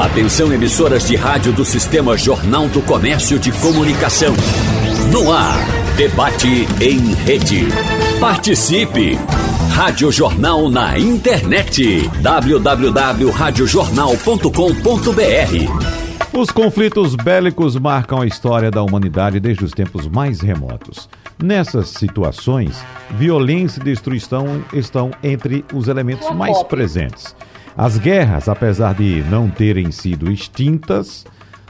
Atenção emissoras de rádio do Sistema Jornal do Comércio de Comunicação. No ar, debate em rede. Participe! Rádio Jornal na internet. www.radiojornal.com.br Os conflitos bélicos marcam a história da humanidade desde os tempos mais remotos. Nessas situações, violência e destruição estão entre os elementos mais presentes. As guerras, apesar de não terem sido extintas,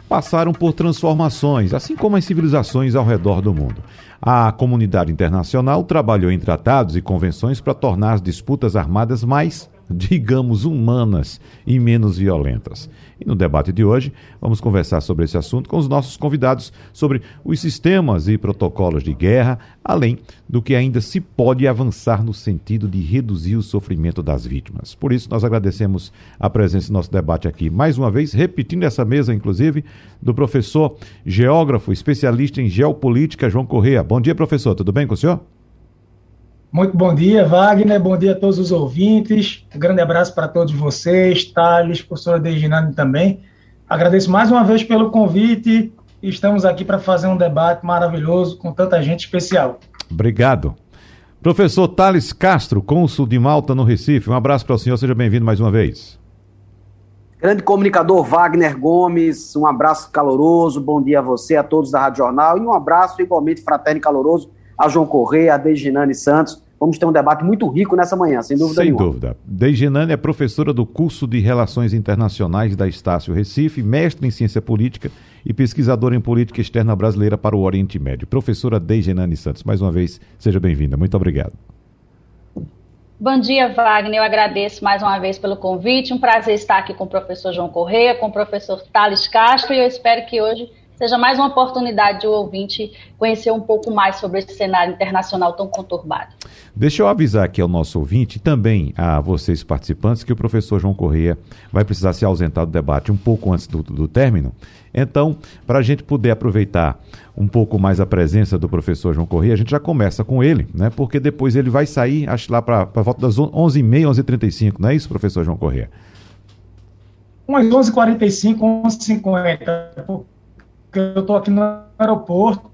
passaram por transformações, assim como as civilizações ao redor do mundo. A comunidade internacional trabalhou em tratados e convenções para tornar as disputas armadas mais digamos, humanas e menos violentas. E no debate de hoje, vamos conversar sobre esse assunto com os nossos convidados sobre os sistemas e protocolos de guerra, além do que ainda se pode avançar no sentido de reduzir o sofrimento das vítimas. Por isso, nós agradecemos a presença no nosso debate aqui, mais uma vez, repetindo essa mesa, inclusive, do professor geógrafo, especialista em geopolítica, João Correia. Bom dia, professor. Tudo bem com o senhor? Muito bom dia, Wagner. Bom dia a todos os ouvintes. Um grande abraço para todos vocês, Thales, professora Dejinani também. Agradeço mais uma vez pelo convite. Estamos aqui para fazer um debate maravilhoso com tanta gente especial. Obrigado. Professor Thales Castro, cônsul de Malta no Recife. Um abraço para o senhor, seja bem-vindo mais uma vez. Grande comunicador Wagner Gomes, um abraço caloroso, bom dia a você, a todos da Rádio Jornal e um abraço igualmente fraterno e caloroso a João Correia, a Dejinane Santos. Vamos ter um debate muito rico nessa manhã, sem dúvida sem nenhuma. Sem dúvida. Dejinane é professora do curso de Relações Internacionais da Estácio Recife, mestre em Ciência Política e pesquisadora em Política Externa Brasileira para o Oriente Médio. Professora Dejinane Santos, mais uma vez, seja bem-vinda. Muito obrigado. Bom dia, Wagner. Eu agradeço mais uma vez pelo convite. Um prazer estar aqui com o professor João Correia, com o professor Thales Castro, e eu espero que hoje seja mais uma oportunidade de o ouvinte conhecer um pouco mais sobre esse cenário internacional tão conturbado. Deixa eu avisar aqui ao nosso ouvinte e também a vocês participantes que o professor João Correia vai precisar se ausentar do debate um pouco antes do, do término. Então, para a gente poder aproveitar um pouco mais a presença do professor João Correia, a gente já começa com ele, né? Porque depois ele vai sair, acho lá para volta das 11h30, 11h35, não é isso, professor João Correia? Umas 11h45, 11h50, porque eu estou aqui no aeroporto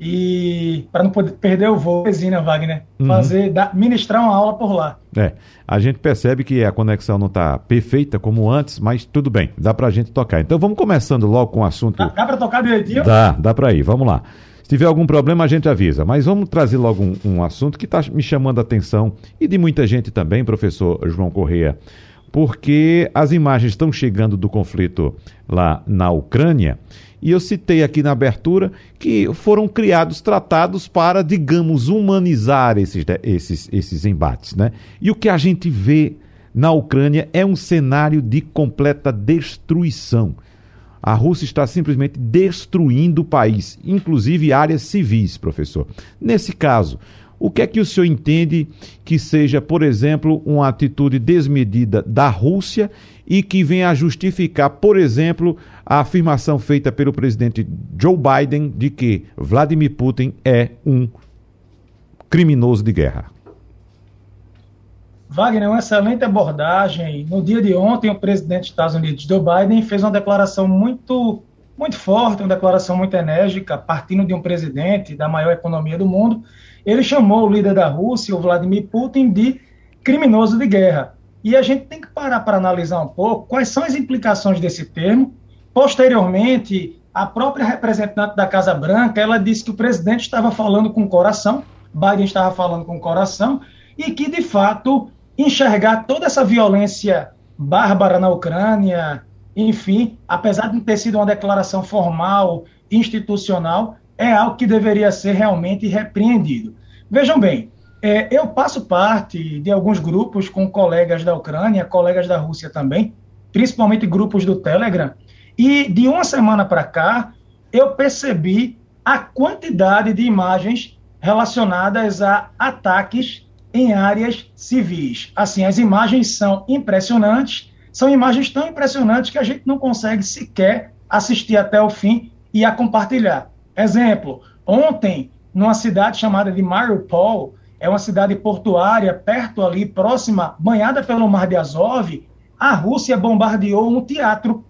e para não poder perder o voo, Resina Wagner, uhum. fazer, dar, ministrar uma aula por lá. É, a gente percebe que a conexão não está perfeita como antes, mas tudo bem, dá para a gente tocar. Então vamos começando logo com o assunto. Dá, dá para tocar direitinho? Dá, dá para ir, vamos lá. Se tiver algum problema, a gente avisa. Mas vamos trazer logo um, um assunto que está me chamando a atenção e de muita gente também, professor João Correia, porque as imagens estão chegando do conflito lá na Ucrânia e eu citei aqui na abertura que foram criados tratados para, digamos, humanizar esses, esses, esses embates. Né? E o que a gente vê na Ucrânia é um cenário de completa destruição. A Rússia está simplesmente destruindo o país, inclusive áreas civis, professor. Nesse caso, o que é que o senhor entende que seja, por exemplo, uma atitude desmedida da Rússia e que venha a justificar, por exemplo, a afirmação feita pelo presidente Joe Biden de que Vladimir Putin é um criminoso de guerra? Wagner, uma excelente abordagem. No dia de ontem, o presidente dos Estados Unidos, Joe Biden, fez uma declaração muito, muito forte, uma declaração muito enérgica, partindo de um presidente da maior economia do mundo, ele chamou o líder da Rússia, o Vladimir Putin, de criminoso de guerra. E a gente tem que parar para analisar um pouco quais são as implicações desse termo. Posteriormente, a própria representante da Casa Branca, ela disse que o presidente estava falando com o coração, Biden estava falando com o coração, e que, de fato, enxergar toda essa violência bárbara na Ucrânia, enfim, apesar de não ter sido uma declaração formal, institucional, é algo que deveria ser realmente repreendido. Vejam bem, é, eu passo parte de alguns grupos com colegas da Ucrânia, colegas da Rússia também, principalmente grupos do Telegram, e de uma semana para cá eu percebi a quantidade de imagens relacionadas a ataques em áreas civis. Assim, as imagens são impressionantes, são imagens tão impressionantes que a gente não consegue sequer assistir até o fim e a compartilhar. Exemplo, ontem, numa cidade chamada de Mariupol, é uma cidade portuária, perto ali, próxima, banhada pelo Mar de Azov, a Rússia bombardeou um teatro.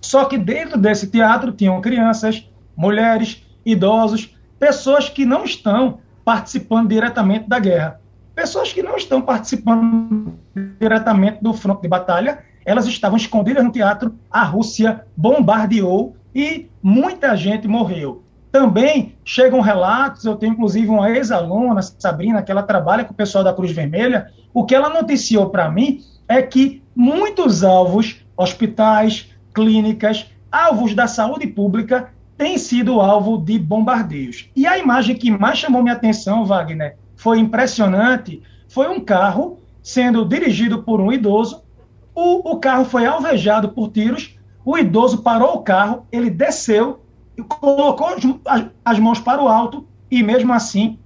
Só que dentro desse teatro tinham crianças, mulheres, idosos, pessoas que não estão participando diretamente da guerra. Pessoas que não estão participando diretamente do fronte de batalha, elas estavam escondidas no teatro, a Rússia bombardeou e muita gente morreu. Também chegam relatos, eu tenho inclusive uma ex-aluna, Sabrina, que ela trabalha com o pessoal da Cruz Vermelha, o que ela noticiou para mim é que muitos alvos, hospitais, clínicas, alvos da saúde pública, têm sido alvo de bombardeios. E a imagem que mais chamou minha atenção, Wagner, foi impressionante, foi um carro sendo dirigido por um idoso, o, o carro foi alvejado por tiros, o idoso parou o carro, ele desceu, colocou as, mãos para o alto e mesmo assim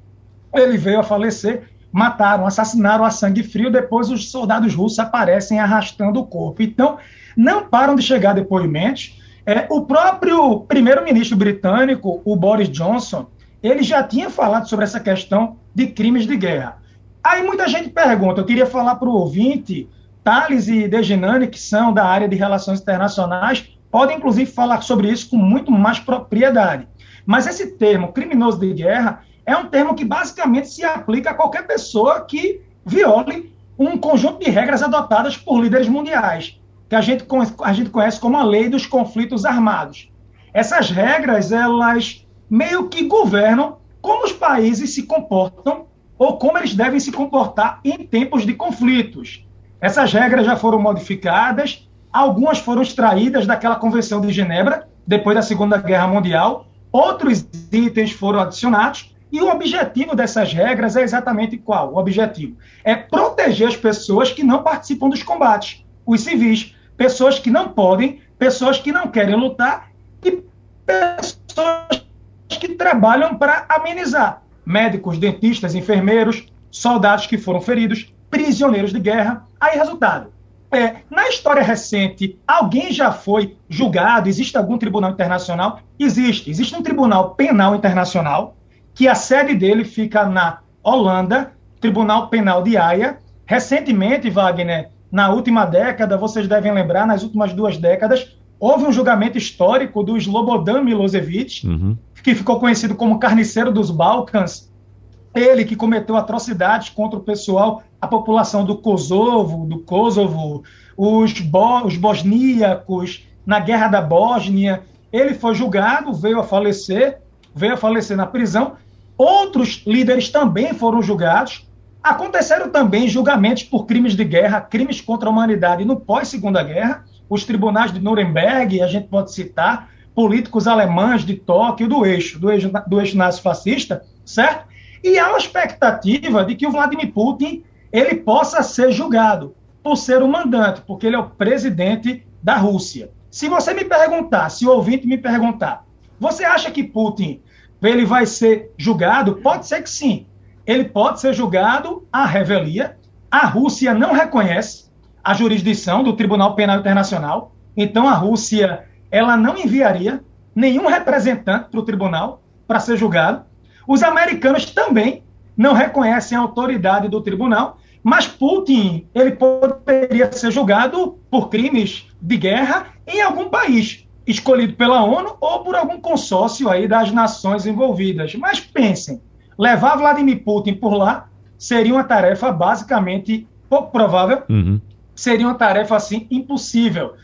ele veio a falecer mataram, assassinaram a sangue frio, depois os soldados russos aparecem arrastando o corpo. Então, não param de chegar depoimentos. É, o próprio primeiro-ministro britânico, o Boris Johnson, ele já tinha falado sobre essa questão de crimes de guerra. Aí muita gente pergunta, eu queria falar para o ouvinte, Thales e Deginani, que são da área de relações internacionais, podem inclusive falar sobre isso com muito mais propriedade. Mas esse termo, criminoso de guerra, é um termo que basicamente se aplica a qualquer pessoa que viole um conjunto de regras adotadas por líderes mundiais, que a gente, a gente conhece como a lei dos conflitos armados. Essas regras, elas meio que governam como os países se comportam ou como eles devem se comportar em tempos de conflitos. Essas regras já foram modificadas, algumas foram extraídas daquela Convenção de Genebra, depois da Segunda Guerra Mundial, outros itens foram adicionados, e o objetivo dessas regras é exatamente qual? O objetivo é proteger as pessoas que não participam dos combates, os civis, pessoas que não podem, pessoas que não querem lutar e pessoas que trabalham para amenizar. Médicos, dentistas, enfermeiros, soldados que foram feridos, prisioneiros de guerra. Aí, resultado. É, na história recente, alguém já foi julgado? Existe algum tribunal internacional? Existe. Existe um tribunal penal internacional que a sede dele fica na Holanda, Tribunal Penal de Haia. Recentemente, Wagner, na última década, vocês devem lembrar, nas últimas duas décadas, houve um julgamento histórico do Slobodan Milosevic, uhum. que ficou conhecido como carniceiro dos Balcãs. Ele que cometeu atrocidades contra o pessoal, a população do Kosovo, do Kosovo, os, bo os bosníacos, na Guerra da Bósnia. Ele foi julgado, veio a falecer, veio a falecer na prisão, Outros líderes também foram julgados. Aconteceram também julgamentos por crimes de guerra, crimes contra a humanidade no pós-segunda guerra. Os tribunais de Nuremberg, a gente pode citar, políticos alemães de Tóquio, do eixo, do eixo, do eixo nazi-fascista, certo? E há uma expectativa de que o Vladimir Putin ele possa ser julgado por ser o mandante, porque ele é o presidente da Rússia. Se você me perguntar, se o ouvinte me perguntar, você acha que Putin ele vai ser julgado? Pode ser que sim. Ele pode ser julgado à revelia. A Rússia não reconhece a jurisdição do Tribunal Penal Internacional. Então a Rússia ela não enviaria nenhum representante para o tribunal para ser julgado. Os americanos também não reconhecem a autoridade do tribunal, mas Putin ele poderia ser julgado por crimes de guerra em algum país escolhido pela ONU ou por algum consórcio aí das nações envolvidas. Mas pensem, levar Vladimir Putin por lá seria uma tarefa basicamente pouco provável, uhum. seria uma tarefa assim impossível.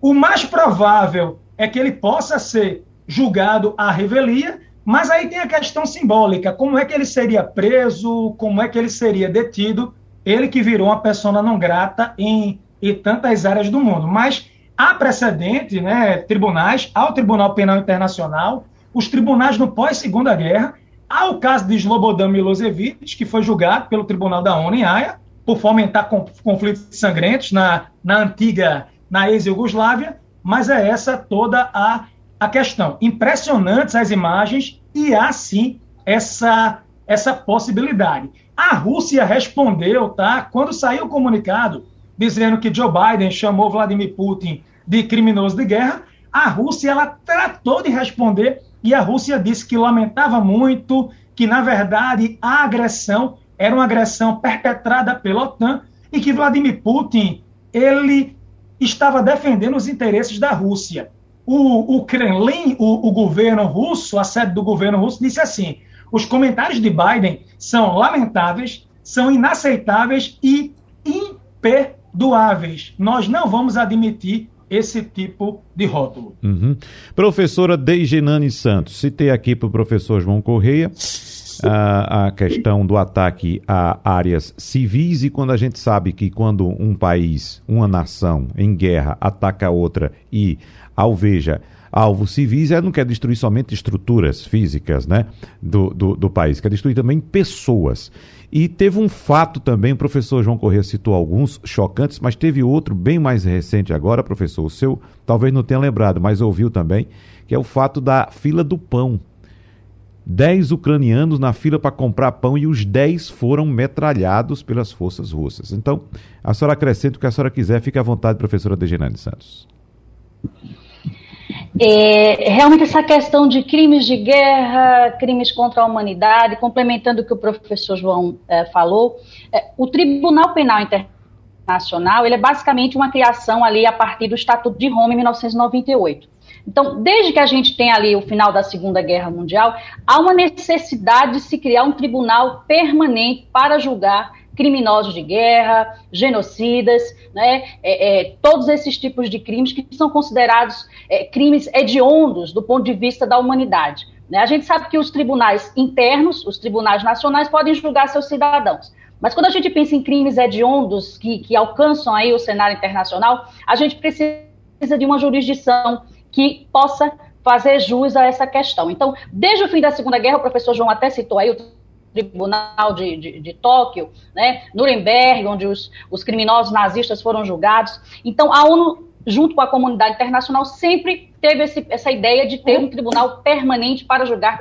O mais provável é que ele possa ser julgado à revelia, mas aí tem a questão simbólica: como é que ele seria preso, como é que ele seria detido, ele que virou uma persona não grata em, em tantas áreas do mundo. Mas Há precedente, né, tribunais, ao Tribunal Penal Internacional, os tribunais no pós-Segunda Guerra, há o caso de Slobodan Milosevic, que foi julgado pelo Tribunal da ONU em Haia por fomentar conflitos sangrentos na, na antiga, na ex-Yugoslávia, mas é essa toda a, a questão. Impressionantes as imagens e há sim essa, essa possibilidade. A Rússia respondeu, tá? Quando saiu o comunicado dizendo que Joe Biden chamou Vladimir Putin de criminoso de guerra, a Rússia ela tratou de responder e a Rússia disse que lamentava muito, que na verdade a agressão era uma agressão perpetrada pela OTAN e que Vladimir Putin ele estava defendendo os interesses da Rússia. O, o Kremlin, o, o governo russo, a sede do governo russo, disse assim: os comentários de Biden são lamentáveis, são inaceitáveis e imperdoáveis. Nós não vamos admitir esse tipo de rótulo. Uhum. Professora Deigenane Santos, citei aqui para o professor João Correia a, a questão do ataque a áreas civis e quando a gente sabe que quando um país, uma nação em guerra ataca outra e alveja alvos civis, ela não quer destruir somente estruturas físicas né, do, do, do, país, quer destruir também pessoas. E teve um fato também, o professor João Corrêa citou alguns chocantes, mas teve outro bem mais recente agora, professor, o seu talvez não tenha lembrado, mas ouviu também, que é o fato da fila do pão. Dez ucranianos na fila para comprar pão e os dez foram metralhados pelas forças russas. Então, a senhora acrescenta o que a senhora quiser, fique à vontade, professora Degenane Santos. É, realmente essa questão de crimes de guerra, crimes contra a humanidade, complementando o que o professor João é, falou, é, o Tribunal Penal Internacional ele é basicamente uma criação ali a partir do Estatuto de Roma em 1998. Então, desde que a gente tem ali o final da Segunda Guerra Mundial, há uma necessidade de se criar um tribunal permanente para julgar criminosos de guerra, genocidas, né, é, é, todos esses tipos de crimes que são considerados é, crimes hediondos do ponto de vista da humanidade. Né? A gente sabe que os tribunais internos, os tribunais nacionais, podem julgar seus cidadãos. Mas quando a gente pensa em crimes hediondos que, que alcançam aí o cenário internacional, a gente precisa de uma jurisdição que possa fazer jus a essa questão. Então, desde o fim da Segunda Guerra, o professor João até citou aí o Tribunal de, de, de, Tóquio, né, Nuremberg, onde os, os criminosos nazistas foram julgados. Então, a ONU, junto com a comunidade internacional, sempre teve esse, essa ideia de ter um tribunal permanente para julgar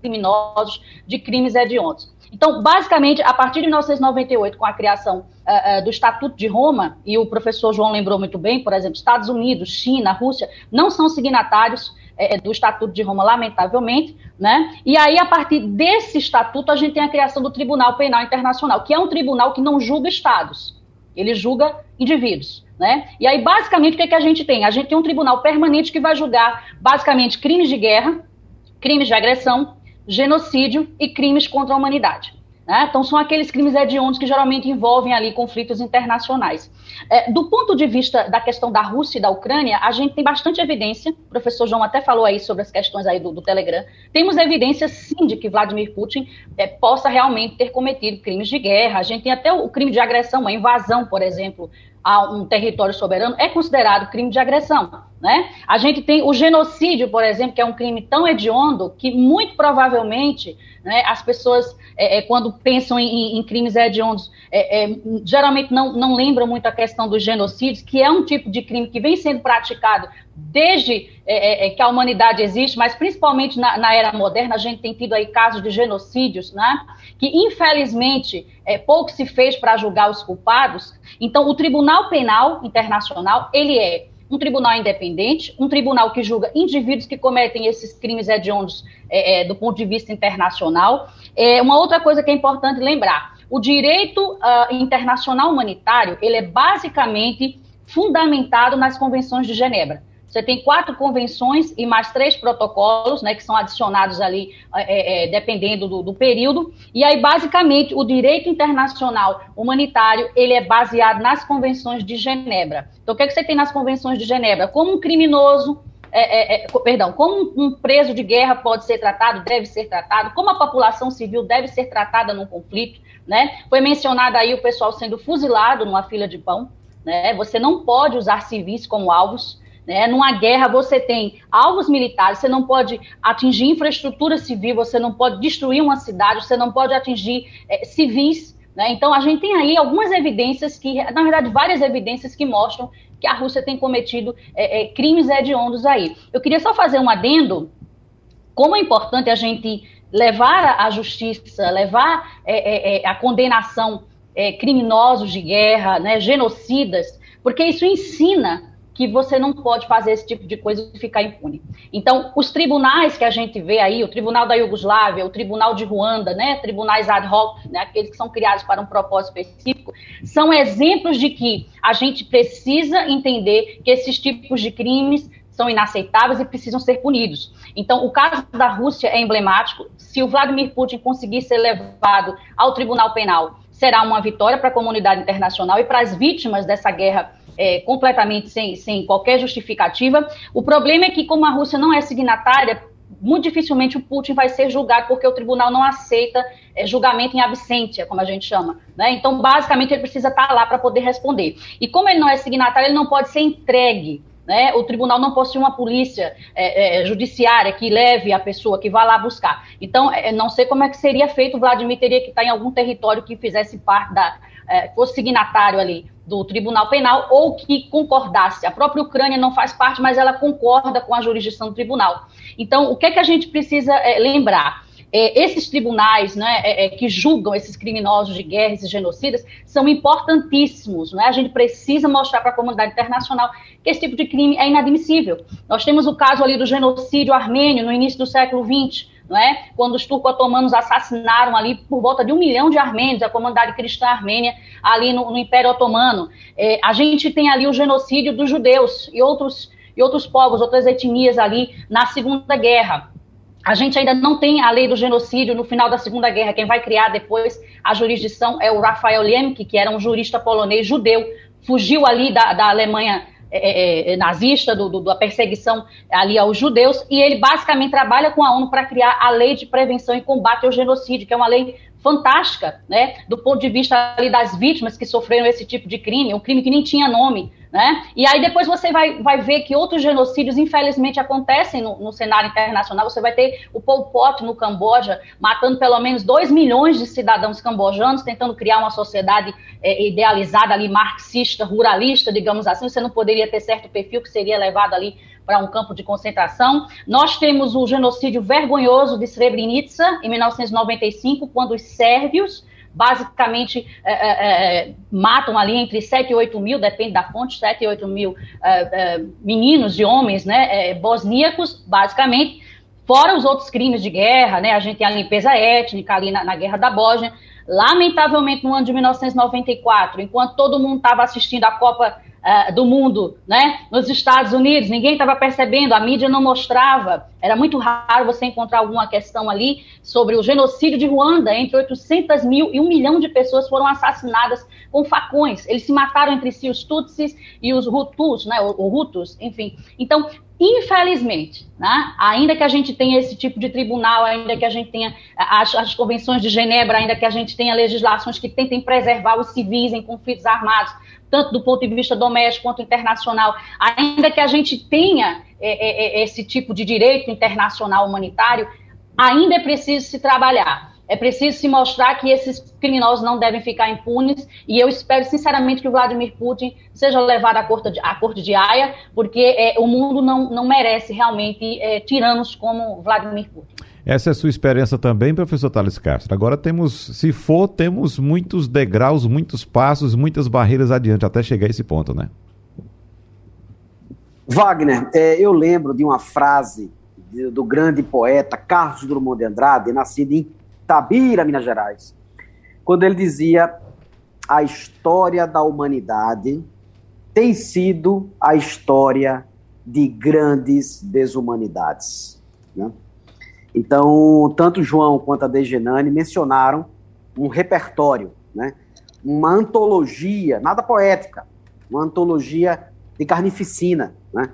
criminosos de crimes hediondos. Então, basicamente, a partir de 1998, com a criação uh, uh, do Estatuto de Roma, e o professor João lembrou muito bem, por exemplo, Estados Unidos, China, Rússia, não são signatários é, do Estatuto de Roma, lamentavelmente, né? E aí, a partir desse estatuto, a gente tem a criação do Tribunal Penal Internacional, que é um tribunal que não julga estados, ele julga indivíduos. Né? E aí, basicamente, o que, é que a gente tem? A gente tem um tribunal permanente que vai julgar, basicamente, crimes de guerra, crimes de agressão, genocídio e crimes contra a humanidade. Né? Então, são aqueles crimes hediondos que geralmente envolvem ali conflitos internacionais. É, do ponto de vista da questão da Rússia e da Ucrânia, a gente tem bastante evidência, o professor João até falou aí sobre as questões aí do, do Telegram, temos evidência sim de que Vladimir Putin é, possa realmente ter cometido crimes de guerra, a gente tem até o crime de agressão, a invasão, por exemplo, a um território soberano é considerado crime de agressão. Né? A gente tem o genocídio, por exemplo, que é um crime tão hediondo que muito provavelmente né, as pessoas, é, é, quando pensam em, em crimes hediondos, é, é, geralmente não, não lembram muito a questão dos genocídios, que é um tipo de crime que vem sendo praticado desde é, é, que a humanidade existe, mas principalmente na, na, era moderna, a gente tem tido aí casos de genocídios, né, que infelizmente pouco se fez para julgar os culpados. Então, o Tribunal Penal Internacional, ele é um tribunal independente, um tribunal que julga indivíduos que cometem esses crimes hediondos é, é, do ponto de vista internacional. É, uma outra coisa que é importante lembrar, o direito uh, internacional humanitário, ele é basicamente fundamentado nas convenções de Genebra. Você tem quatro convenções e mais três protocolos, né, que são adicionados ali, é, é, dependendo do, do, período. E aí, basicamente, o direito internacional humanitário ele é baseado nas convenções de Genebra. Então, o que, é que você tem nas convenções de Genebra? Como um criminoso é, é, é perdão, como um preso de guerra pode ser tratado, deve ser tratado, como a população civil deve ser tratada num conflito, né? Foi mencionado aí o pessoal sendo fuzilado numa fila de pão, né? Você não pode usar civis como alvos, né? Numa guerra, você tem alvos militares, você não pode atingir infraestrutura civil, você não pode destruir uma cidade, você não pode atingir é, civis. Né? Então, a gente tem aí algumas evidências que, na verdade, várias evidências que mostram que a Rússia tem cometido é, é, crimes hediondos aí. Eu queria só fazer um adendo. Como é importante a gente levar à justiça, levar é, é, é, a condenação criminosos de guerra, né, genocidas, porque isso ensina que você não pode fazer esse tipo de coisa e ficar impune. Então, os tribunais que a gente vê aí, o Tribunal da Iugoslávia, o Tribunal de Ruanda, né, tribunais ad hoc, né, aqueles que são criados para um propósito específico, são exemplos de que a gente precisa entender que esses tipos de crimes são inaceitáveis e precisam ser punidos. Então, o caso da Rússia é emblemático. Se o Vladimir Putin conseguir ser levado ao Tribunal Penal, será uma vitória para a comunidade internacional e para as vítimas dessa guerra é, completamente sem, sem qualquer justificativa. O problema é que, como a Rússia não é signatária, muito dificilmente o Putin vai ser julgado, porque o tribunal não aceita é, julgamento em absentia, como a gente chama. Né? Então, basicamente, ele precisa estar lá para poder responder. E como ele não é signatário, ele não pode ser entregue. Né? O tribunal não possui uma polícia é, é, judiciária que leve a pessoa, que vá lá buscar. Então, é, não sei como é que seria feito, o Vladimir teria que estar em algum território que fizesse parte da, é, fosse signatário ali do Tribunal Penal ou que concordasse. A própria Ucrânia não faz parte, mas ela concorda com a jurisdição do tribunal. Então, o que é que a gente precisa é, lembrar? É, esses tribunais né, é, é que julgam esses criminosos de guerra, esses genocidas, são importantíssimos. Né? A gente precisa mostrar para a comunidade internacional que esse tipo de crime é inadmissível. Nós temos o caso ali do genocídio armênio no início do século XX não é? Quando os turco-otomanos assassinaram ali por volta de um milhão de armênios, a comunidade cristã armênia ali no, no Império Otomano. É, a gente tem ali o genocídio dos judeus e outros, e outros povos, outras etnias ali na Segunda Guerra. A gente ainda não tem a lei do genocídio no final da Segunda Guerra. Quem vai criar depois a jurisdição é o Rafael Lemke, que era um jurista polonês judeu, fugiu ali da, da Alemanha é, é, é, nazista, do, do, da perseguição ali aos judeus, e ele basicamente trabalha com a ONU para criar a Lei de Prevenção e Combate ao Genocídio, que é uma lei fantástica, né, do ponto de vista ali das vítimas que sofreram esse tipo de crime, um crime que nem tinha nome, né? E aí depois você vai, vai ver que outros genocídios, infelizmente, acontecem no, no cenário internacional. Você vai ter o Pol Pot no Camboja, matando pelo menos 2 milhões de cidadãos cambojanos, tentando criar uma sociedade é, idealizada ali, marxista, ruralista, digamos assim. Você não poderia ter certo perfil que seria levado ali para um campo de concentração. Nós temos o genocídio vergonhoso de Srebrenica, em 1995, quando os sérvios basicamente é, é, é, matam ali entre 7 e 8 mil, depende da fonte, 7 e 8 mil é, é, meninos e homens né, é, bosníacos, basicamente, fora os outros crimes de guerra, né, a gente tem a limpeza étnica ali na, na guerra da Bósnia. Lamentavelmente, no ano de 1994, enquanto todo mundo estava assistindo a Copa uh, do mundo, né? Nos Estados Unidos, ninguém estava percebendo, a mídia não mostrava. Era muito raro você encontrar alguma questão ali sobre o genocídio de Ruanda. Entre 800 mil e um milhão de pessoas foram assassinadas com facões. Eles se mataram entre si, os Tutsis e os Hutus, né? O, Hutus, enfim. Então, Infelizmente, né, ainda que a gente tenha esse tipo de tribunal, ainda que a gente tenha as, as, convenções de Genebra, ainda que a gente tenha legislações que tentem preservar os civis em conflitos armados, tanto do ponto de vista doméstico quanto internacional, ainda que a gente tenha é, é, é esse tipo de direito internacional humanitário, ainda é preciso se trabalhar. É preciso se mostrar que esses criminosos não devem ficar impunes e eu espero sinceramente que o Vladimir Putin seja levado à corte de, à corte de Haia, porque é, o mundo não, não merece realmente é, tiranos como Vladimir Putin. Essa é a sua esperança também, professor Thales Castro. Agora temos, se for, temos muitos degraus, muitos passos, muitas barreiras adiante até chegar a esse ponto, né? Wagner, é, eu lembro de uma frase do grande poeta Carlos Drummond de Andrade, nascido em Tabira, Minas Gerais, quando ele dizia: a história da humanidade tem sido a história de grandes desumanidades. Né? Então, tanto João quanto a Degenani mencionaram um repertório, né? uma antologia, nada poética, uma antologia de carnificina. Né?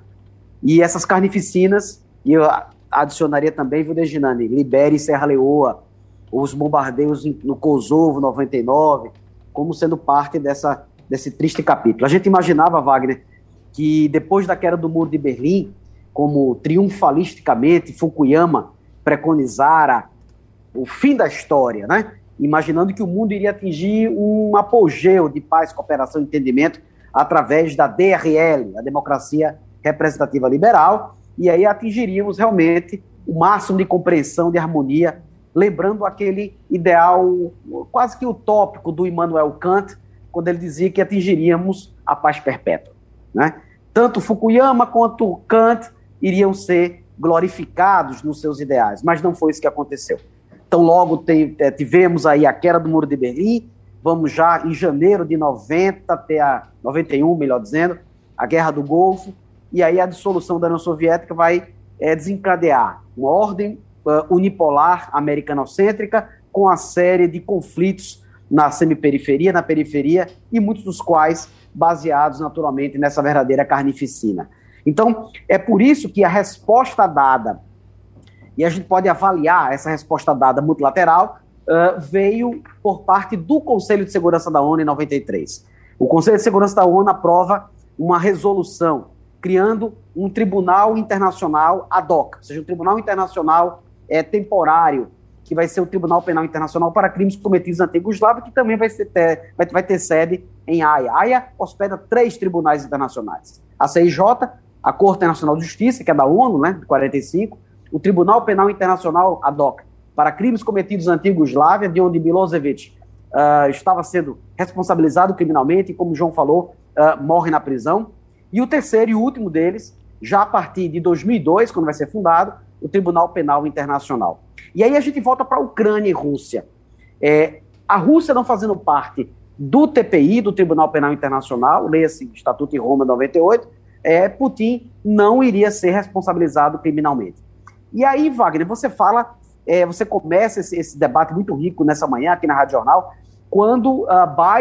E essas carnificinas, e eu adicionaria também, viu, Degenani, Libere Serra Leoa, os bombardeios no Kosovo 99, como sendo parte dessa, desse triste capítulo. A gente imaginava, Wagner, que depois da queda do Muro de Berlim, como triunfalisticamente Fukuyama preconizara o fim da história, né? imaginando que o mundo iria atingir um apogeu de paz, cooperação e entendimento através da DRL, a democracia representativa liberal, e aí atingiríamos realmente o máximo de compreensão, de harmonia lembrando aquele ideal quase que utópico do Immanuel Kant, quando ele dizia que atingiríamos a paz perpétua. Né? tanto Fukuyama quanto Kant iriam ser glorificados nos seus ideais, mas não foi isso que aconteceu. Então, logo é, tivemos aí a queda do Muro de Berlim, vamos já em janeiro de 90 até a 91, melhor dizendo, a Guerra do Golfo, e aí a dissolução da União Soviética vai é, desencadear uma ordem uh, unipolar americanocêntrica com a série de conflitos na semiperiferia, na periferia, e muitos dos quais baseados naturalmente nessa verdadeira carnificina. Então, é por isso que a resposta dada, e a gente pode avaliar essa resposta dada multilateral, uh, veio por parte do Conselho de Segurança da ONU em 93. O Conselho de Segurança da ONU aprova uma resolução criando um tribunal internacional ad hoc, ou seja, um tribunal internacional é, temporário, que vai ser o Tribunal Penal Internacional para Crimes Cometidos na Antiga Yugoslávia, que também vai, ser, ter, vai, vai ter sede em Haia. Haia hospeda três tribunais internacionais. A CIJ, a Corte Internacional de Justiça, que é da ONU, né, de 45, o Tribunal Penal Internacional ad hoc para crimes cometidos na antiga de onde Milosevic uh, estava sendo responsabilizado criminalmente e, como João falou, uh, morre na prisão. E o terceiro e último deles, já a partir de 2002, quando vai ser fundado, o Tribunal Penal Internacional. E aí a gente volta para a Ucrânia e Rússia. É, a Rússia não fazendo parte do TPI, do Tribunal Penal Internacional, leia-se Estatuto de Roma 98, é, Putin não iria ser responsabilizado criminalmente. E aí, Wagner, você fala, é, você começa esse, esse, debate muito rico nessa manhã aqui na Rádio Jornal, quando uh,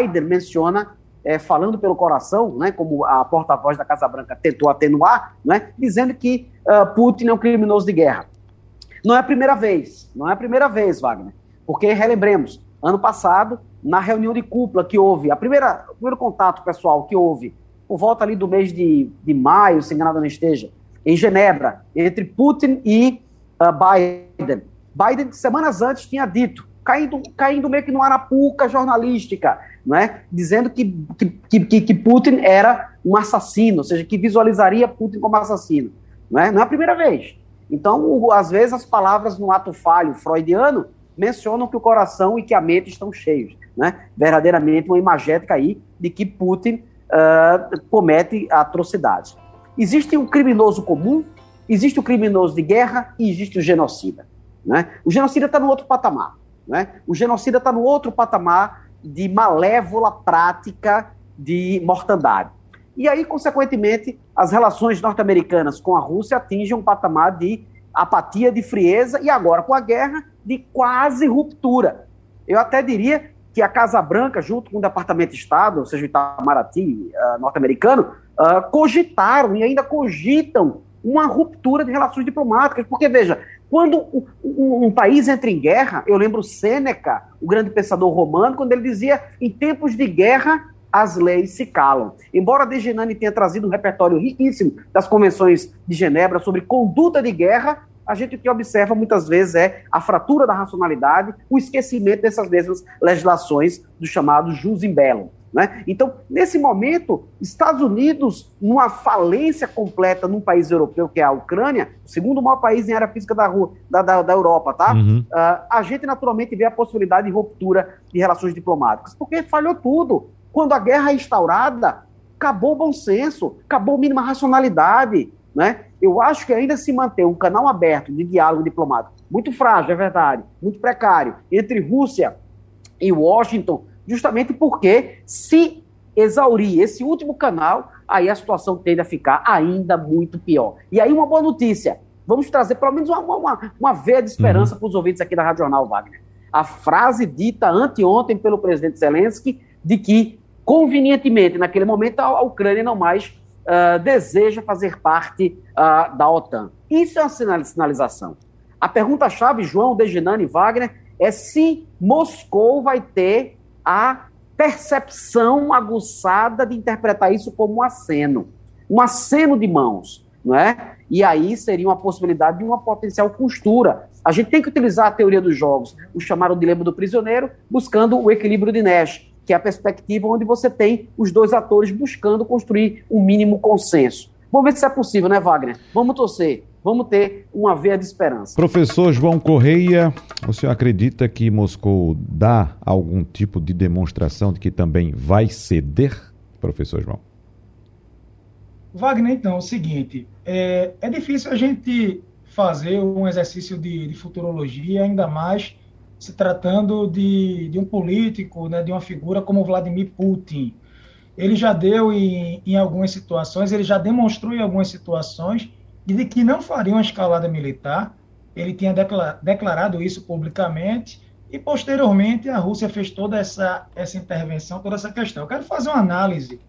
Biden menciona, é, falando pelo coração, né, como a porta-voz da Casa Branca tentou atenuar, né, dizendo que uh, Putin é um criminoso de guerra. Não é a primeira vez, não é a primeira vez, Wagner, porque relembremos, ano passado, na reunião de cúpula que houve, a primeira, o primeiro contato pessoal que houve, por volta ali do mês de, de maio, se enganado não esteja, em Genebra, entre Putin e uh, Biden. Biden, semanas antes, tinha dito, caindo, caindo meio que numa arapuca jornalística, não é? dizendo que, que, que, que Putin era um assassino, ou seja, que visualizaria Putin como assassino. Não é, não é a primeira vez. Então, às vezes, as palavras no ato falho freudiano mencionam que o coração e que a mente estão cheios. Né? Verdadeiramente uma imagética aí de que Putin uh, comete atrocidade. Existe um criminoso comum, existe o criminoso de guerra e existe o genocida. Né? O genocida está no outro patamar. Né? O genocida está no outro patamar de malévola prática de mortandade. E aí, consequentemente, as relações norte-americanas com a Rússia atingem um patamar de apatia, de frieza, e agora com a guerra, de quase ruptura. Eu até diria que a Casa Branca, junto com o Departamento de Estado, ou seja, o Itamaraty uh, norte-americano, uh, cogitaram e ainda cogitam uma ruptura de relações diplomáticas. Porque, veja, quando um, país entra em guerra, eu lembro Sêneca, o grande pensador romano, quando ele dizia: em tempos de guerra, as leis se calam. Embora Degenani tenha trazido um repertório riquíssimo das convenções de Genebra sobre conduta de guerra, a gente o que observa muitas vezes é a fratura da racionalidade, o esquecimento dessas mesmas legislações do chamado jus in bellum. Né? Então, nesse momento, Estados Unidos, numa falência completa num país europeu, que é a Ucrânia, o segundo maior país em área física da, da, da, da Europa, tá? Uhum. Uh, a gente naturalmente vê a possibilidade de ruptura de relações diplomáticas, porque falhou tudo. Quando a guerra é instaurada, acabou o bom senso, acabou a mínima racionalidade. Né? Eu acho que ainda se manter um canal aberto de diálogo diplomático, muito frágil, é verdade, muito precário, entre Rússia e Washington, justamente porque se exaurir esse último canal, aí a situação tende a ficar ainda muito pior. E aí, uma boa notícia: vamos trazer pelo menos uma, uma, uma veia de esperança uhum. para os ouvintes aqui da Rádio Jornal Wagner. A frase dita anteontem pelo presidente Zelensky de que convenientemente, naquele momento, a Ucrânia não mais uh, deseja fazer parte uh, da OTAN. Isso é uma sinalização. A pergunta-chave, João, Deginani e Wagner, é se Moscou vai ter a percepção aguçada de interpretar isso como um aceno, um aceno de mãos, não é? E aí seria uma possibilidade de uma potencial costura. A gente tem que utilizar a teoria dos jogos, o chamado dilema do prisioneiro, buscando o equilíbrio de Nash que é a perspectiva onde você tem os dois atores buscando construir um mínimo consenso. Vamos ver se é possível, né, Wagner? Vamos torcer. Vamos ter uma veia de esperança. Professor João Correia, o senhor acredita que Moscou dá algum tipo de demonstração de que também vai ceder, professor João? Wagner, então, é o seguinte, é, é difícil a gente fazer um exercício de, de futurologia, ainda mais se tratando de, de um político, né, de uma figura como Vladimir Putin. Ele já deu em, em algumas situações, ele já demonstrou em algumas situações de que não faria uma escalada militar. Ele tinha declarado isso publicamente e, posteriormente, a Rússia fez toda essa, essa intervenção, toda essa questão. Eu quero fazer uma análise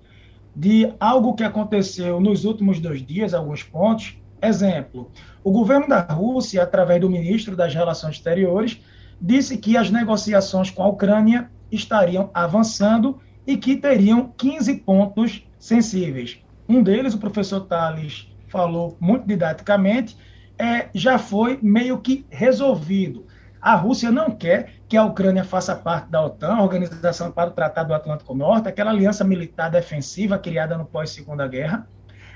de algo que aconteceu nos últimos dois dias, alguns pontos. Exemplo, o governo da Rússia, através do ministro das Relações Exteriores, disse que as negociações com a Ucrânia estariam avançando e que teriam 15 pontos sensíveis. Um deles, o professor Tales falou muito didaticamente, é, já foi meio que resolvido. A Rússia não quer que a Ucrânia faça parte da OTAN, Organização para o Tratado do Atlântico Norte, aquela aliança militar defensiva criada no pós-Segunda Guerra.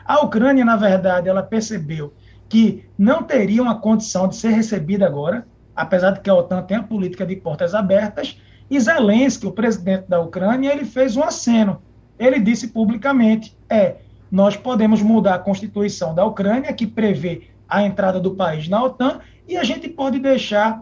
A Ucrânia, na verdade, ela percebeu que não teria uma condição de ser recebida agora, apesar de que a OTAN tem a política de portas abertas, e Zelensky, o presidente da Ucrânia, ele fez um aceno. Ele disse publicamente: é, nós podemos mudar a Constituição da Ucrânia, que prevê a entrada do país na OTAN, e a gente pode deixar.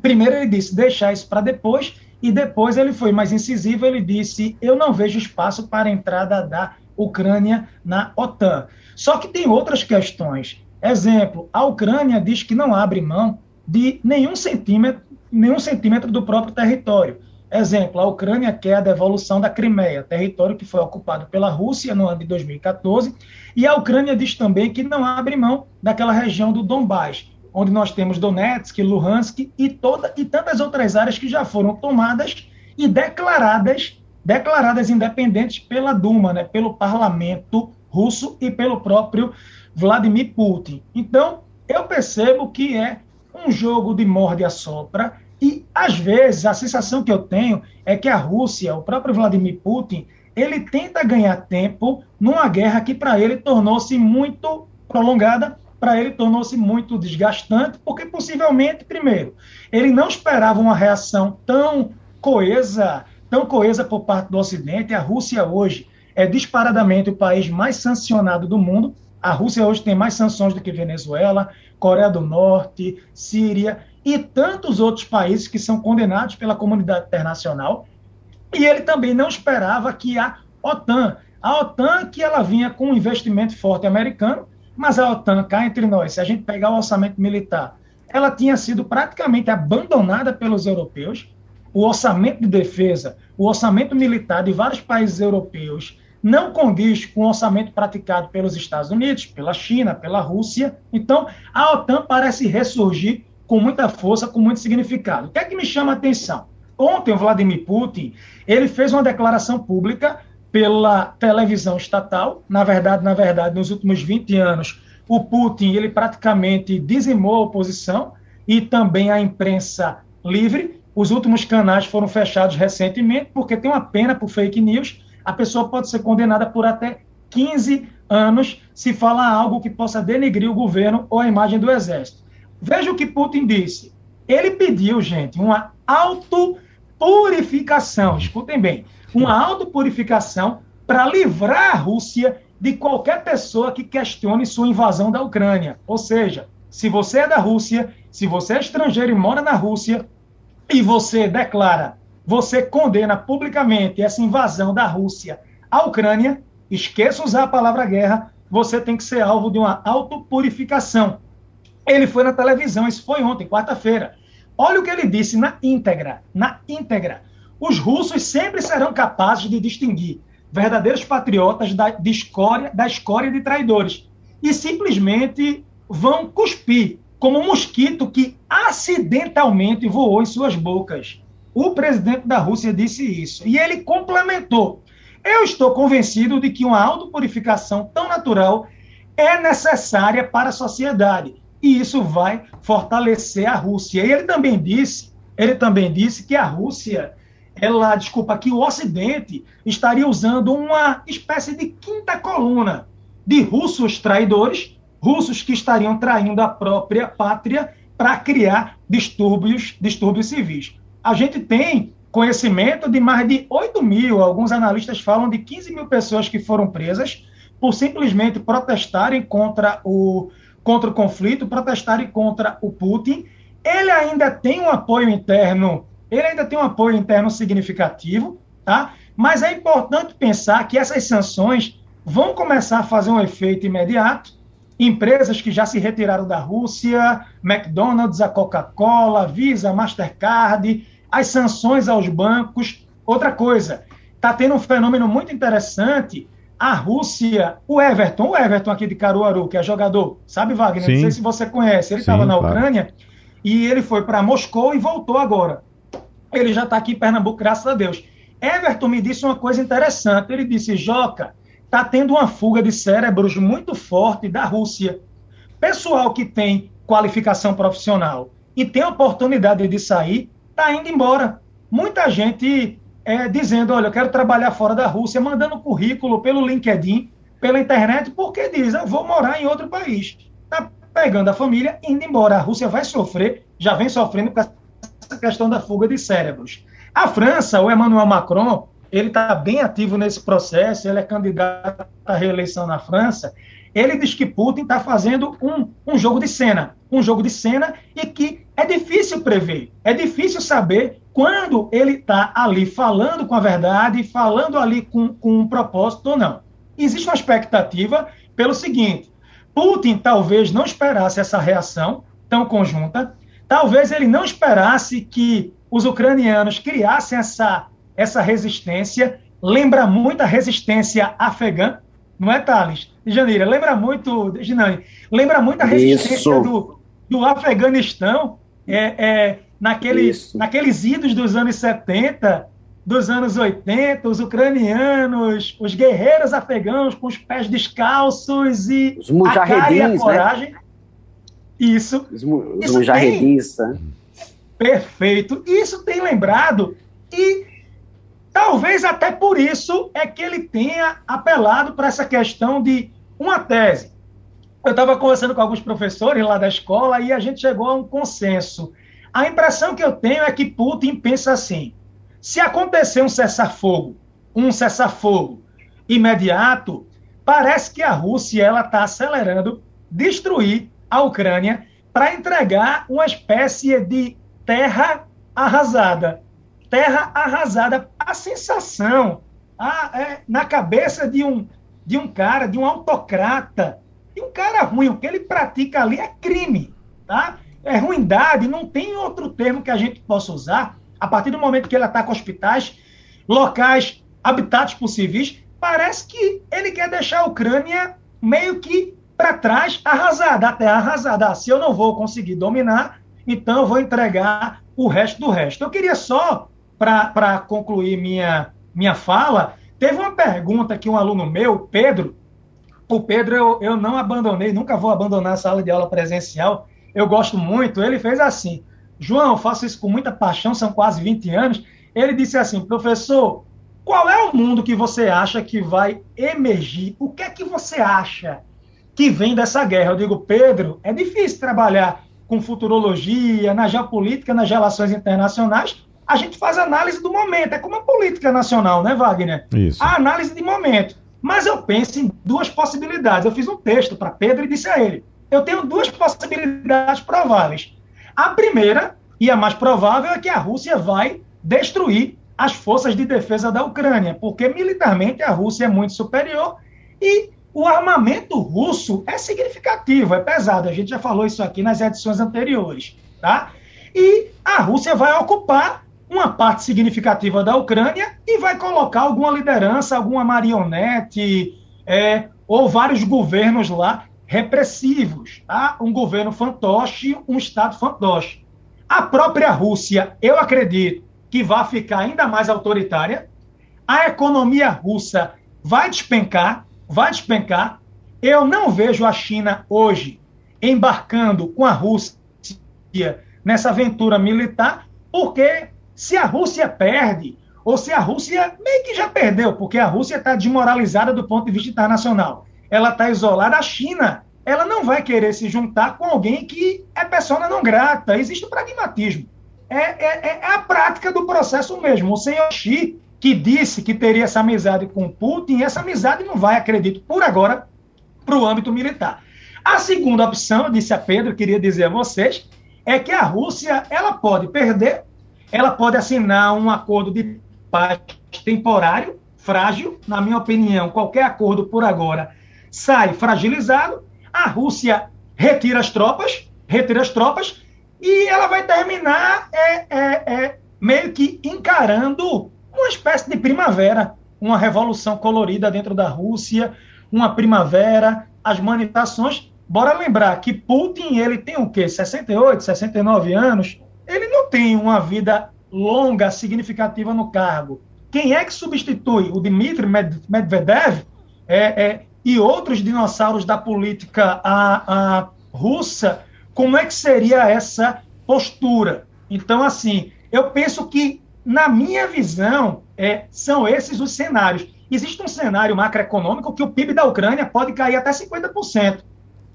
Primeiro, ele disse deixar isso para depois, e depois ele foi mais incisivo, ele disse: eu não vejo espaço para a entrada da Ucrânia na OTAN. Só que tem outras questões. Exemplo, a Ucrânia diz que não abre mão de nenhum centímetro, nenhum centímetro do próprio território. Exemplo, a Ucrânia quer a devolução da Crimeia, território que foi ocupado pela Rússia no ano de 2014, e a Ucrânia diz também que não abre mão daquela região do Donbás, onde nós temos Donetsk, Luhansk e toda e tantas outras áreas que já foram tomadas e declaradas declaradas independentes pela Duma, né, pelo parlamento russo e pelo próprio Vladimir Putin. Então, eu percebo que é um jogo de morde a sopra às vezes a sensação que eu tenho é que a Rússia, o próprio Vladimir Putin, ele tenta ganhar tempo numa guerra que para ele tornou-se muito prolongada, para ele tornou-se muito desgastante, porque possivelmente, primeiro, ele não esperava uma reação tão coesa, tão coesa por parte do Ocidente. A Rússia hoje é disparadamente o país mais sancionado do mundo. A Rússia hoje tem mais sanções do que Venezuela, Coreia do Norte, Síria e tantos outros países que são condenados pela comunidade internacional. E ele também não esperava que a OTAN, a OTAN que ela vinha com um investimento forte americano, mas a OTAN, cá entre nós, se a gente pegar o orçamento militar, ela tinha sido praticamente abandonada pelos europeus. O orçamento de defesa, o orçamento militar de vários países europeus não condiz com o orçamento praticado pelos Estados Unidos, pela China, pela Rússia. Então, a OTAN parece ressurgir com muita força, com muito significado. O que é que me chama a atenção? Ontem, o Vladimir Putin, ele fez uma declaração pública pela televisão estatal. Na verdade, na verdade, nos últimos 20 anos, o Putin, ele praticamente dizimou a oposição e também a imprensa livre. Os últimos canais foram fechados recentemente porque tem uma pena por fake news a pessoa pode ser condenada por até 15 anos se falar algo que possa denegrir o governo ou a imagem do exército. Veja o que Putin disse. Ele pediu, gente, uma autopurificação, escutem bem, uma autopurificação para livrar a Rússia de qualquer pessoa que questione sua invasão da Ucrânia. Ou seja, se você é da Rússia, se você é estrangeiro e mora na Rússia, e você declara você condena publicamente essa invasão da Rússia à Ucrânia, esqueça usar a palavra guerra, você tem que ser alvo de uma autopurificação. Ele foi na televisão, isso foi ontem, quarta-feira. Olha o que ele disse na íntegra, na íntegra. Os russos sempre serão capazes de distinguir verdadeiros patriotas da, de escória, da escória de traidores e simplesmente vão cuspir como um mosquito que acidentalmente voou em suas bocas. O presidente da Rússia disse isso. E ele complementou. Eu estou convencido de que uma autopurificação tão natural é necessária para a sociedade. E isso vai fortalecer a Rússia. E ele também disse, ele também disse que a Rússia, ela, desculpa, que o Ocidente estaria usando uma espécie de quinta coluna de russos traidores, russos que estariam traindo a própria pátria para criar distúrbios, distúrbios civis a gente tem conhecimento de mais de 8 mil, alguns analistas falam de 15 mil pessoas que foram presas por simplesmente protestarem contra o, contra o conflito, protestarem contra o Putin. Ele ainda tem um apoio interno, ele ainda tem um apoio interno significativo, tá? Mas é importante pensar que essas sanções vão começar a fazer um efeito imediato. Empresas que já se retiraram da Rússia, McDonald's, a Coca-Cola, Visa, Mastercard, as sanções aos bancos. Outra coisa, está tendo um fenômeno muito interessante. A Rússia, o Everton, o Everton aqui de Caruaru, que é jogador, sabe, Wagner? Sim. Não sei se você conhece. Ele estava na Ucrânia claro. e ele foi para Moscou e voltou agora. Ele já está aqui em Pernambuco, graças a Deus. Everton me disse uma coisa interessante. Ele disse: Joca, está tendo uma fuga de cérebros muito forte da Rússia. Pessoal que tem qualificação profissional e tem oportunidade de sair, está indo embora. Muita gente é, dizendo: olha, eu quero trabalhar fora da Rússia, mandando currículo pelo LinkedIn, pela internet, porque diz: eu vou morar em outro país. Está pegando a família indo embora. A Rússia vai sofrer, já vem sofrendo com essa questão da fuga de cérebros. A França, o Emmanuel Macron, ele está bem ativo nesse processo, ele é candidato à reeleição na França. Ele diz que Putin está fazendo um, um jogo de cena, um jogo de cena e que é difícil prever, é difícil saber quando ele está ali falando com a verdade, falando ali com, com um propósito ou não. Existe uma expectativa pelo seguinte: Putin talvez não esperasse essa reação tão conjunta, talvez ele não esperasse que os ucranianos criassem essa, essa resistência, lembra muito a resistência afegã, não é, Thales? De Janeiro, lembra muito, Ginani, lembra muito a resistência do, do Afeganistão, é, é, naquele, naqueles idos dos anos 70, dos anos 80, os ucranianos, os guerreiros afegãos com os pés descalços e os a cara e a né? coragem. Né? Isso. Os, os mujahedins, né? Perfeito. Isso tem lembrado e talvez até por isso é que ele tenha apelado para essa questão de uma tese. Eu estava conversando com alguns professores lá da escola e a gente chegou a um consenso. A impressão que eu tenho é que Putin pensa assim: se acontecer um cessar-fogo, um cessar-fogo imediato, parece que a Rússia ela está acelerando destruir a Ucrânia para entregar uma espécie de terra arrasada. Terra arrasada. A sensação a, é, na cabeça de um, de um cara, de um autocrata, de um cara ruim, o que ele pratica ali é crime, tá? É ruindade, não tem outro termo que a gente possa usar. A partir do momento que ele ataca hospitais, locais habitados por civis, parece que ele quer deixar a Ucrânia meio que para trás, arrasada, até arrasada. Se eu não vou conseguir dominar, então eu vou entregar o resto do resto. Eu queria só, para concluir minha, minha fala, teve uma pergunta que um aluno meu, Pedro, o Pedro eu, eu não abandonei, nunca vou abandonar a sala de aula presencial, eu gosto muito, ele fez assim, João, eu faço isso com muita paixão, são quase 20 anos, ele disse assim, professor, qual é o mundo que você acha que vai emergir? O que é que você acha que vem dessa guerra? Eu digo, Pedro, é difícil trabalhar com futurologia, na geopolítica, nas relações internacionais, a gente faz análise do momento. É como a política nacional, né, Wagner? Isso. A análise de momento. Mas eu penso em duas possibilidades. Eu fiz um texto para Pedro e disse a ele: eu tenho duas possibilidades prováveis. A primeira, e a mais provável, é que a Rússia vai destruir as forças de defesa da Ucrânia, porque militarmente a Rússia é muito superior e o armamento russo é significativo, é pesado. A gente já falou isso aqui nas edições anteriores, tá? E a Rússia vai ocupar uma parte significativa da Ucrânia e vai colocar alguma liderança, alguma marionete, é, ou vários governos lá repressivos, tá? Um governo fantoche, um Estado fantoche. A própria Rússia, eu acredito que vai ficar ainda mais autoritária. A economia russa vai despencar, vai despencar. Eu não vejo a China hoje embarcando com a Rússia nessa aventura militar, porque se a Rússia perde, ou se a Rússia meio que já perdeu, porque a Rússia está desmoralizada do ponto de vista internacional, ela está isolada, a China ela não vai querer se juntar com alguém que é persona não grata. Existe o pragmatismo. É, é, é a prática do processo mesmo. O senhor Xi que disse que teria essa amizade com Putin, essa amizade não vai, acredito, por agora, para o âmbito militar. A segunda opção, disse a Pedro, queria dizer a vocês, é que a Rússia ela pode perder, ela pode assinar um acordo de paz temporário, frágil, na minha opinião, qualquer acordo por agora sai fragilizado, a Rússia retira as tropas, retira as tropas, e ela vai terminar é, é, é, meio que encarando uma espécie de primavera, uma revolução colorida dentro da Rússia, uma primavera, as manifestações. Bora lembrar que Putin, ele tem o quê? 68, 69 anos? Ele não tem uma vida longa, significativa no cargo. Quem é que substitui o Dmitry Medvedev é, é, e outros dinossauros da política a, a russa? Como é que seria essa postura? Então, assim, eu penso que, na minha visão, é, são esses os cenários. Existe um cenário macroeconômico que o PIB da Ucrânia pode cair até 50%.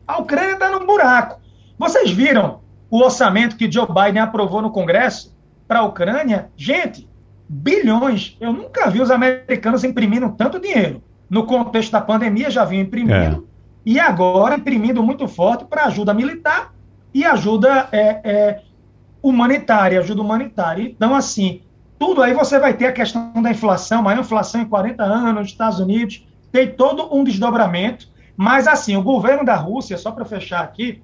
A Ucrânia está num buraco. Vocês viram o orçamento que Joe Biden aprovou no Congresso para a Ucrânia? Gente, bilhões. Eu nunca vi os americanos imprimindo tanto dinheiro. No contexto da pandemia, já vinham imprimindo. É. E agora imprimindo muito forte para ajuda militar e ajuda é, é, humanitária, ajuda humanitária. Então, assim, tudo aí você vai ter a questão da inflação, maior inflação em 40 anos nos Estados Unidos, tem todo um desdobramento, mas assim, o governo da Rússia, só para fechar aqui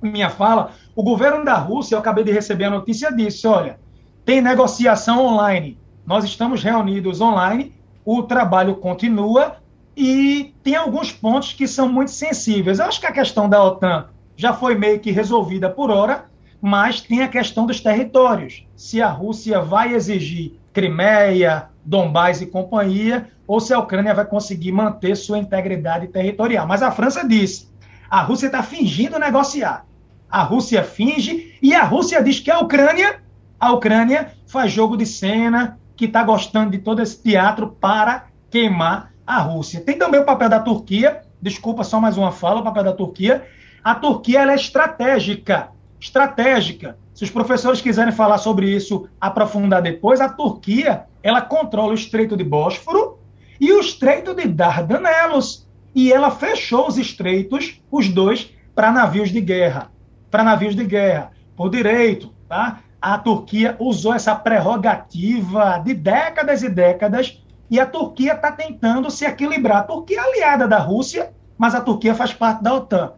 minha fala, o governo da Rússia, eu acabei de receber a notícia disso, olha, tem negociação online, nós estamos reunidos online, o trabalho continua e tem alguns pontos que são muito sensíveis. Eu acho que a questão da OTAN já foi meio que resolvida por hora, mas tem a questão dos territórios. Se a Rússia vai exigir Crimeia, Donbás e companhia, ou se a Ucrânia vai conseguir manter sua integridade territorial. Mas a França disse: a Rússia está fingindo negociar. A Rússia finge e a Rússia diz que a Ucrânia, a Ucrânia faz jogo de cena, que está gostando de todo esse teatro para queimar a Rússia. Tem também o papel da Turquia. Desculpa, só mais uma fala, o papel da Turquia. A Turquia é estratégica estratégica. Se os professores quiserem falar sobre isso, aprofundar depois, a Turquia ela controla o Estreito de Bósforo e o Estreito de Dardanelos. E ela fechou os estreitos, os dois, para navios de guerra. Para navios de guerra, por direito. Tá? A Turquia usou essa prerrogativa de décadas e décadas e a Turquia está tentando se equilibrar. A Turquia é aliada da Rússia, mas a Turquia faz parte da OTAN.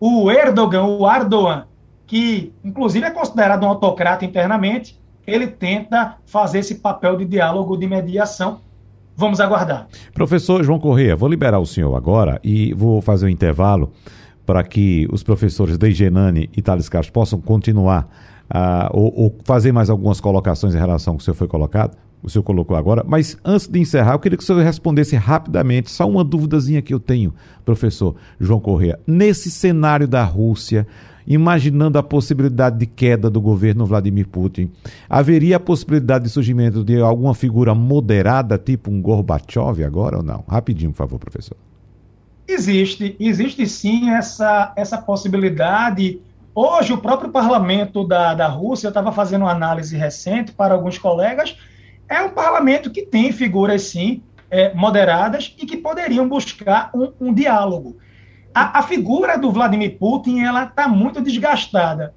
O Erdogan, o Erdogan, que inclusive é considerado um autocrata internamente, ele tenta fazer esse papel de diálogo, de mediação. Vamos aguardar. Professor João Correia, vou liberar o senhor agora e vou fazer um intervalo para que os professores Deigenani e Thales Castro possam continuar uh, ou, ou, fazer mais algumas colocações em relação ao que o senhor foi colocado, o senhor colocou agora. Mas antes de encerrar, eu queria que o senhor respondesse rapidamente, só uma duvidazinha que eu tenho, professor João Correia. Nesse cenário da Rússia, imaginando a possibilidade de queda do governo Vladimir Putin, haveria a possibilidade de surgimento de alguma figura moderada, tipo um Gorbachev agora ou não? Rapidinho, por favor, professor. Existe, existe sim essa, essa possibilidade. Hoje, o próprio parlamento da, da Rússia, eu estava fazendo uma análise recente para alguns colegas, é um parlamento que tem figuras, sim, é, moderadas e que poderiam buscar um, um diálogo. A, a figura do Vladimir Putin ela está muito desgastada.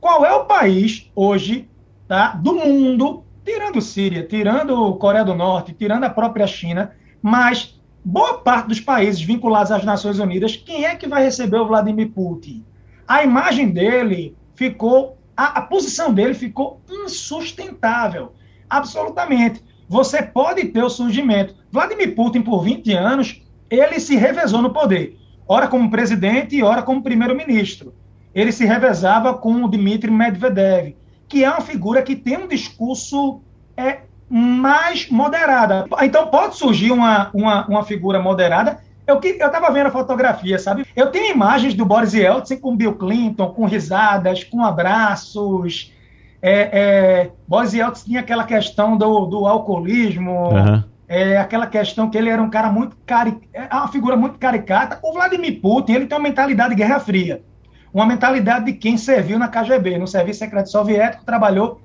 Qual é o país hoje tá, do mundo, tirando Síria, tirando Coreia do Norte, tirando a própria China, mas boa parte dos países vinculados às Nações Unidas, quem é que vai receber o Vladimir Putin? A imagem dele ficou, a, a posição dele ficou insustentável, absolutamente. Você pode ter o surgimento. Vladimir Putin, por 20 anos, ele se revezou no poder ora como presidente e ora como primeiro-ministro. Ele se revezava com o Dmitry Medvedev, que é uma figura que tem um discurso é, mais moderado. Então pode surgir uma, uma, uma figura moderada. Eu estava vendo a fotografia, sabe? Eu tenho imagens do Boris Yeltsin com Bill Clinton, com risadas, com abraços. É, é, Boris Yeltsin tinha aquela questão do, do alcoolismo, uhum é, aquela questão que ele era um cara muito cari... é uma figura muito caricata. O Vladimir Putin, ele tem uma mentalidade de Guerra Fria, uma mentalidade de quem serviu na KGB, no Serviço Secreto Soviético, trabalhou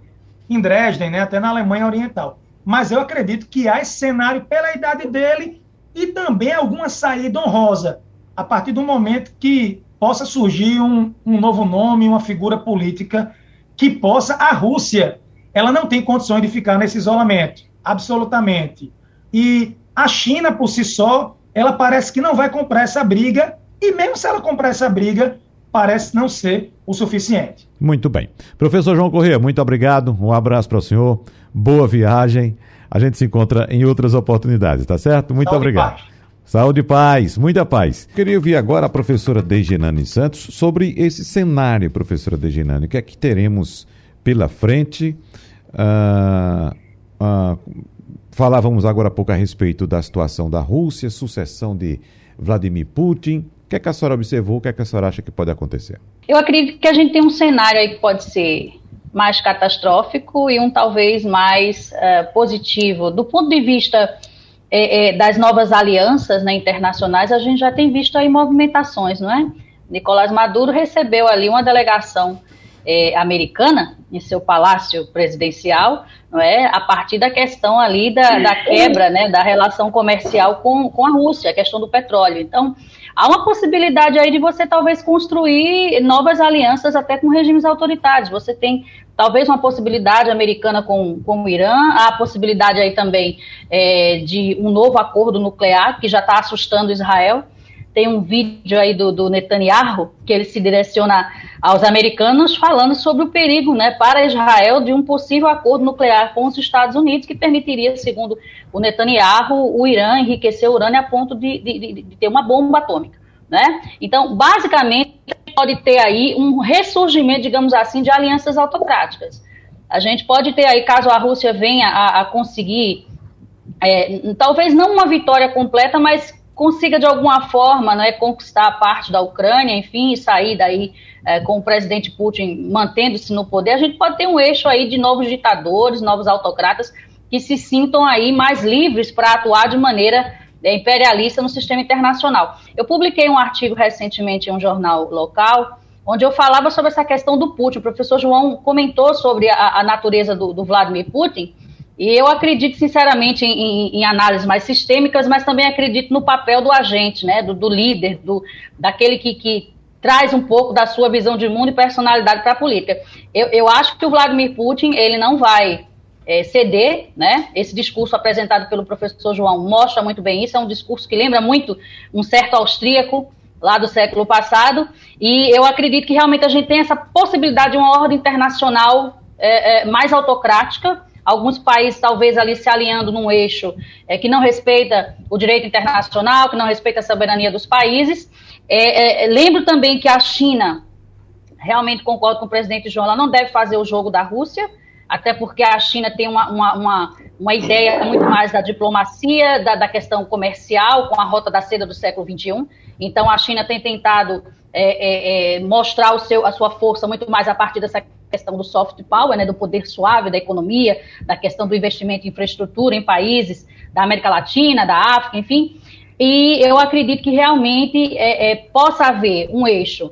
em Dresden, né, até na Alemanha Oriental. mas eu acredito que há esse cenário pela idade dele e também alguma saída honrosa, a partir do momento que possa surgir um, um novo nome, uma figura política que possa. A Rússia, ela não tem condições de ficar nesse isolamento, absolutamente. E a China, por si só, ela parece que não vai comprar essa briga, e mesmo se ela comprar essa briga, parece não ser o suficiente. Muito bem. Professor João Corrêa, muito obrigado. Um abraço para o senhor. Boa viagem. A gente se encontra em outras oportunidades, tá certo? Muito Saúde obrigado. E Saúde e paz, muita paz. Queria ouvir agora a professora Dejanane Santos sobre esse cenário, professora Dejanane. O que é que teremos pela frente? Uh, uh, falávamos agora há pouco a respeito da situação da Rússia, sucessão de Vladimir Putin. O que, é que a senhora observou? O que, é que a senhora acha que pode acontecer? Eu acredito que a gente tem um cenário aí que pode ser mais catastrófico e um talvez mais uh, positivo. Do ponto de vista é, é, das novas alianças né, internacionais, a gente já tem visto aí movimentações, não é? Nicolás Maduro recebeu ali uma delegação americana em seu palácio presidencial, não é? A partir da questão ali da, da quebra, né, da relação comercial com, com a Rússia, a questão do petróleo. Então, há uma possibilidade aí de você talvez construir novas alianças até com regimes autoritários. Você tem talvez uma possibilidade americana com, com o Irã, há a possibilidade aí também é, de um novo acordo nuclear que já está assustando Israel. Tem um vídeo aí do, do, Netanyahu que ele se direciona aos americanos falando sobre o perigo né, para Israel de um possível acordo nuclear com os Estados Unidos que permitiria, segundo o Netanyahu, o Irã enriquecer urânio a ponto de, de, de ter uma bomba atômica. Né? Então, basicamente, pode ter aí um ressurgimento, digamos assim, de alianças autocráticas. A gente pode ter aí, caso a Rússia venha a, a conseguir, é, talvez não uma vitória completa, mas consiga de alguma forma né, conquistar parte da Ucrânia, enfim, sair daí é, com o presidente Putin mantendo-se no poder, a gente pode ter um eixo aí de novos ditadores, novos autocratas que se sintam aí mais livres para atuar de maneira é, imperialista no sistema internacional. Eu publiquei um artigo recentemente em um jornal local, onde eu falava sobre essa questão do Putin. O professor João comentou sobre a, a natureza do, do, Vladimir Putin, e eu acredito sinceramente em, em, em, análises mais sistêmicas, mas também acredito no papel do agente, né, do, do líder, do, daquele que, que traz um pouco da sua visão de mundo e personalidade para a política. Eu, eu acho que o Vladimir Putin ele não vai é, ceder, né? Esse discurso apresentado pelo professor João mostra muito bem isso, é um discurso que lembra muito um certo austríaco lá do século passado, e eu acredito que realmente a gente tem essa possibilidade de uma ordem internacional é, é, mais autocrática, alguns países talvez ali se alinhando num eixo é, que não respeita o direito internacional, que não respeita a soberania dos países. É, é, lembro também que a China, realmente concordo com o presidente João, ela não deve fazer o jogo da Rússia, até porque a China tem uma, uma, uma, uma ideia muito mais da diplomacia, da, da, questão comercial, com a rota da seda do século XXI. Então, a China tem tentado é, é, é, mostrar o seu, a sua força muito mais a partir dessa questão do soft power, né, do poder suave da economia, da questão do investimento em infraestrutura em países da América Latina, da África, enfim. E eu acredito que realmente é, é, possa haver um eixo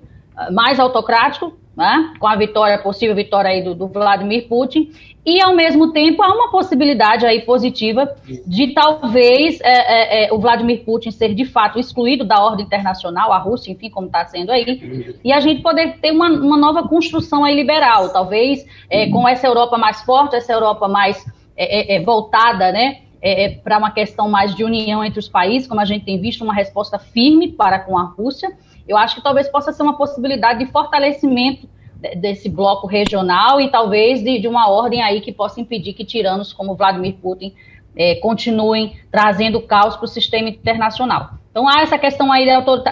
mais autocrático, né, com a vitória, possível vitória aí do, do, Vladimir Putin, e ao mesmo tempo há uma possibilidade aí positiva de talvez é, é, é, o Vladimir Putin ser de fato excluído da ordem internacional, a Rússia, enfim, como está sendo aí, e a gente poder ter uma, uma nova construção aí liberal, talvez é, com essa Europa mais forte, essa Europa mais é, é, voltada, né, para uma questão mais de união entre os países, como a gente tem visto uma resposta firme para com a Rússia, eu acho que talvez possa ser uma possibilidade de fortalecimento desse bloco regional e talvez de, de uma ordem aí que possa impedir que tiranos como Vladimir Putin é, continuem trazendo caos para o sistema internacional. Então há essa questão aí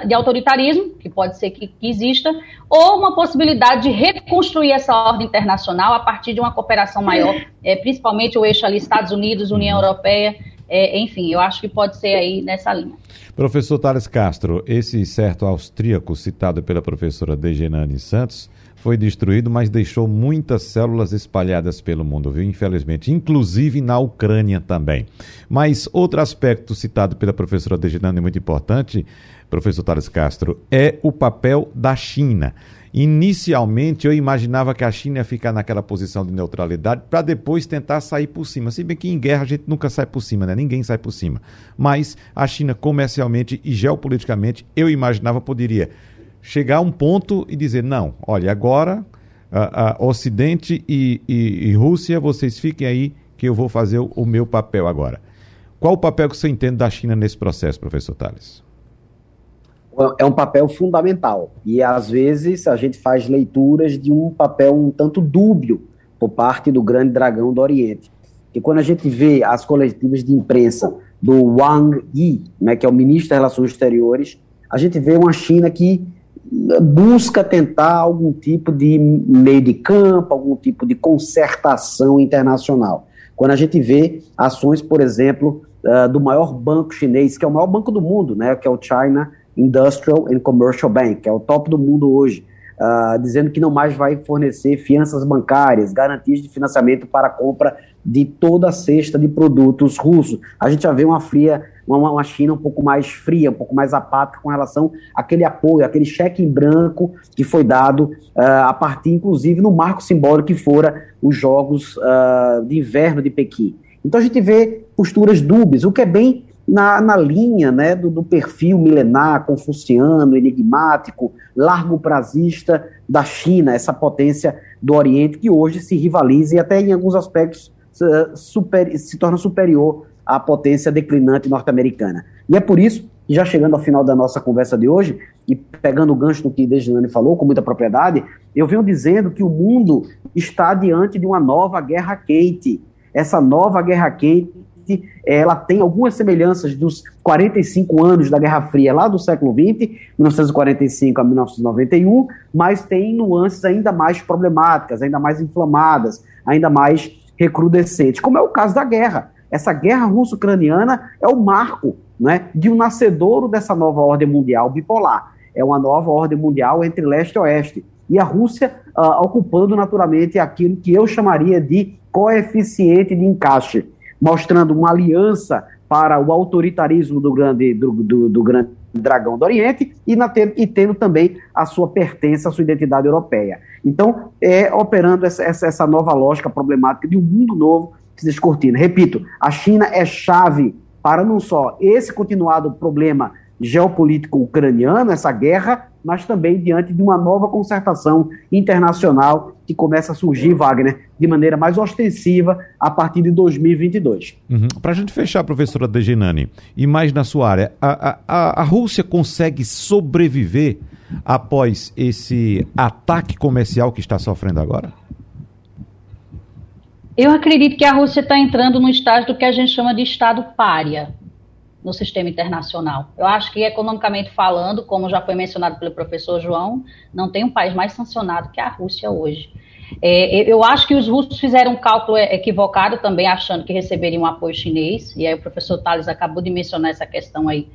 de autoritarismo, que pode ser que, que, exista, ou uma possibilidade de reconstruir essa ordem internacional a partir de uma cooperação maior, é, principalmente o eixo ali Estados Unidos, União Europeia, é, enfim, eu acho que pode ser aí nessa linha. Professor Thales Castro, esse certo austríaco citado pela professora Degenane Santos foi destruído, mas deixou muitas células espalhadas pelo mundo, viu? Infelizmente, inclusive na Ucrânia também. Mas outro aspecto citado pela professora Deginane muito importante, professor Thales Castro, é o papel da China. Inicialmente, eu imaginava que a China ia ficar naquela posição de neutralidade para depois tentar sair por cima. Se bem que em guerra a gente nunca sai por cima, né? Ninguém sai por cima. Mas a China, comercialmente e geopoliticamente, eu imaginava poderia chegar a um ponto e dizer: não, olha, agora a, Ocidente e, e, e, Rússia, vocês fiquem aí que eu vou fazer o, o meu papel agora. Qual o papel que você entende da China nesse processo, professor Tales? É um papel fundamental. E às vezes a gente faz leituras de um papel um tanto dúbio por parte do grande dragão do Oriente. E quando a gente vê as coletivas de imprensa do Wang Yi, né, que é o ministro das Relações Exteriores, a gente vê uma China que busca tentar algum tipo de meio de campo, algum tipo de concertação internacional. Quando a gente vê ações, por exemplo, uh, do maior banco chinês, que é o maior banco do mundo, né, que é o China Industrial and Commercial Bank, que é o top do mundo hoje, uh, dizendo que não mais vai fornecer fianças bancárias, garantias de financiamento para a compra de toda a cesta de produtos russos. A gente já vê uma fria, uma, uma China um pouco mais fria, um pouco mais apática com relação àquele apoio, aquele cheque em branco que foi dado uh, a partir, inclusive, no marco simbólico que fora os Jogos uh, de Inverno de Pequim. Então a gente vê posturas dúbias, o que é bem na, na linha né, do, do, perfil milenar, confuciano, enigmático, largo prazista da China, essa potência do Oriente que hoje se rivaliza e até em alguns aspectos super, se torna superior à potência declinante norte-americana. E é por isso, já chegando ao final da nossa conversa de hoje, e pegando o gancho do que Dejane falou com muita propriedade, eu venho dizendo que o mundo está diante de uma nova guerra quente. Essa nova guerra quente ela tem algumas semelhanças dos 45 anos da Guerra Fria lá do século XX, 1945 a 1991, mas tem nuances ainda mais problemáticas, ainda mais inflamadas, ainda mais recrudescentes, como é o caso da guerra. Essa guerra russo-ucraniana é o marco né, de um nascedouro dessa nova ordem mundial bipolar. É uma nova ordem mundial entre leste e oeste. E a Rússia uh, ocupando naturalmente aquilo que eu chamaria de coeficiente de encaixe mostrando uma aliança para o autoritarismo do grande, do, do, do grande dragão do Oriente e, na, e, tendo também a sua pertença, a sua identidade europeia. Então, é operando essa, essa, essa nova lógica problemática de um mundo novo se descortina. Repito, a China é chave para não só esse continuado problema geopolítico ucraniano, essa guerra, mas também diante de uma nova concertação internacional que começa a surgir, Wagner, de maneira mais ostensiva a partir de 2022. Uhum. Para a gente fechar, professora Degenani, e mais na sua área, a, a, a Rússia consegue sobreviver após esse ataque comercial que está sofrendo agora? Eu acredito que a Rússia está entrando no estágio do que a gente chama de Estado párea no sistema internacional. Eu acho que, economicamente falando, como já foi mencionado pelo professor João, não tem um país mais sancionado que a Rússia hoje. É, eu acho que os russos fizeram um cálculo equivocado também, achando que receberiam apoio chinês, e aí o professor Tales acabou de mencionar essa questão aí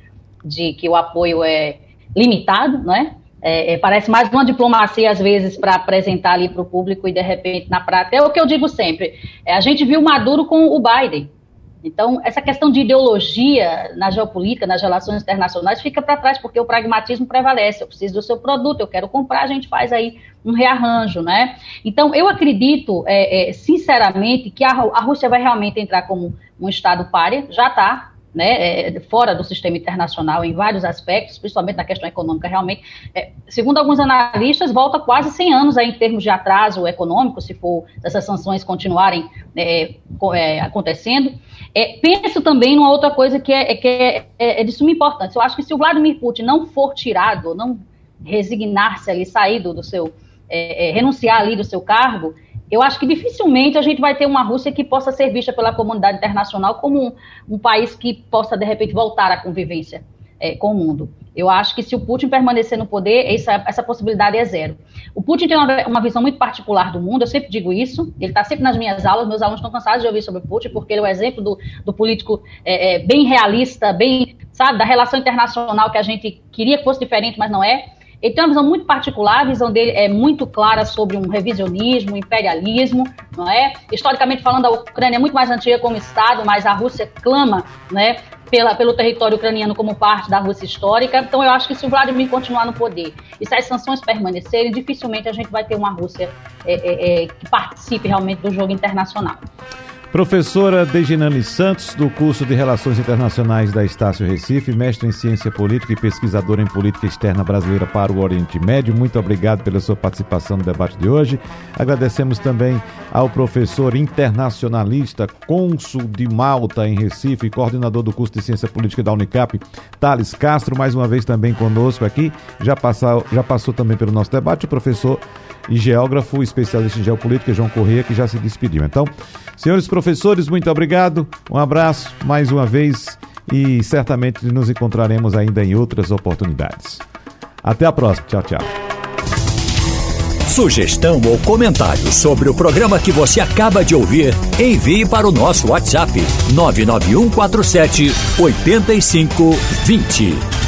de que o apoio é limitado, né? É, é, parece mais uma diplomacia, às vezes, para apresentar ali para o público e, de repente, na prática. É o que eu digo sempre. É, a gente viu Maduro com o Biden. Então, essa questão de ideologia na geopolítica, nas relações internacionais, fica para trás, porque o pragmatismo prevalece. Eu preciso do seu produto, eu quero comprar, a gente faz aí um rearranjo, né? Então, eu acredito, é, é, sinceramente, que a, a Rússia vai realmente entrar como um Estado párea, já está, né, é, fora do sistema internacional em vários aspectos, principalmente na questão econômica, realmente, é, segundo alguns analistas, volta quase 100 anos aí em termos de atraso econômico, se for essas sanções continuarem é, é acontecendo. É, penso também numa outra coisa que, é, que é, de suma importância. Eu acho que se o Vladimir Putin não for tirado, não resignar-se ali, sair do, do seu, renunciar ali do seu cargo, eu acho que dificilmente a gente vai ter uma Rússia que possa ser vista pela comunidade internacional como um, um país que possa, de repente, voltar à convivência é, com o mundo. Eu acho que se o Putin permanecer no poder, essa, essa possibilidade é zero. O Putin tem uma, uma, visão muito particular do mundo, eu sempre digo isso, ele está sempre nas minhas aulas, meus alunos estão cansados de ouvir sobre o Putin, porque ele é o exemplo do, do político é, é, bem realista, bem, sabe, da relação internacional que a gente queria que fosse diferente, mas não é. Ele tem uma visão muito particular, a visão dele é muito clara sobre um revisionismo, um imperialismo, não é? Historicamente falando, a Ucrânia é muito mais antiga como Estado, mas a Rússia clama, né, pela, pelo território ucraniano como parte da Rússia histórica. Então, eu acho que se o Vladimir continuar no poder e se as sanções permanecerem, dificilmente a gente vai ter uma Rússia é, é, é, que participe realmente do jogo internacional. Professora Dejinane Santos, do curso de Relações Internacionais da Estácio Recife, mestre em Ciência Política e pesquisadora em Política Externa Brasileira para o Oriente Médio, muito obrigado pela sua participação no debate de hoje. Agradecemos também ao professor internacionalista, cônsul de Malta em Recife, coordenador do curso de Ciência Política da Unicap, Thales Castro, mais uma vez também conosco aqui. Já passou, já passou também pelo nosso debate o professor e geógrafo, especialista em geopolítica, João Corrêa, que já se despediu. Então, senhores professores, muito obrigado, um abraço mais uma vez e certamente nos encontraremos ainda em outras oportunidades. Até a próxima. Tchau, tchau. Sugestão ou comentário sobre o programa que você acaba de ouvir, envie para o nosso WhatsApp 99147 8520.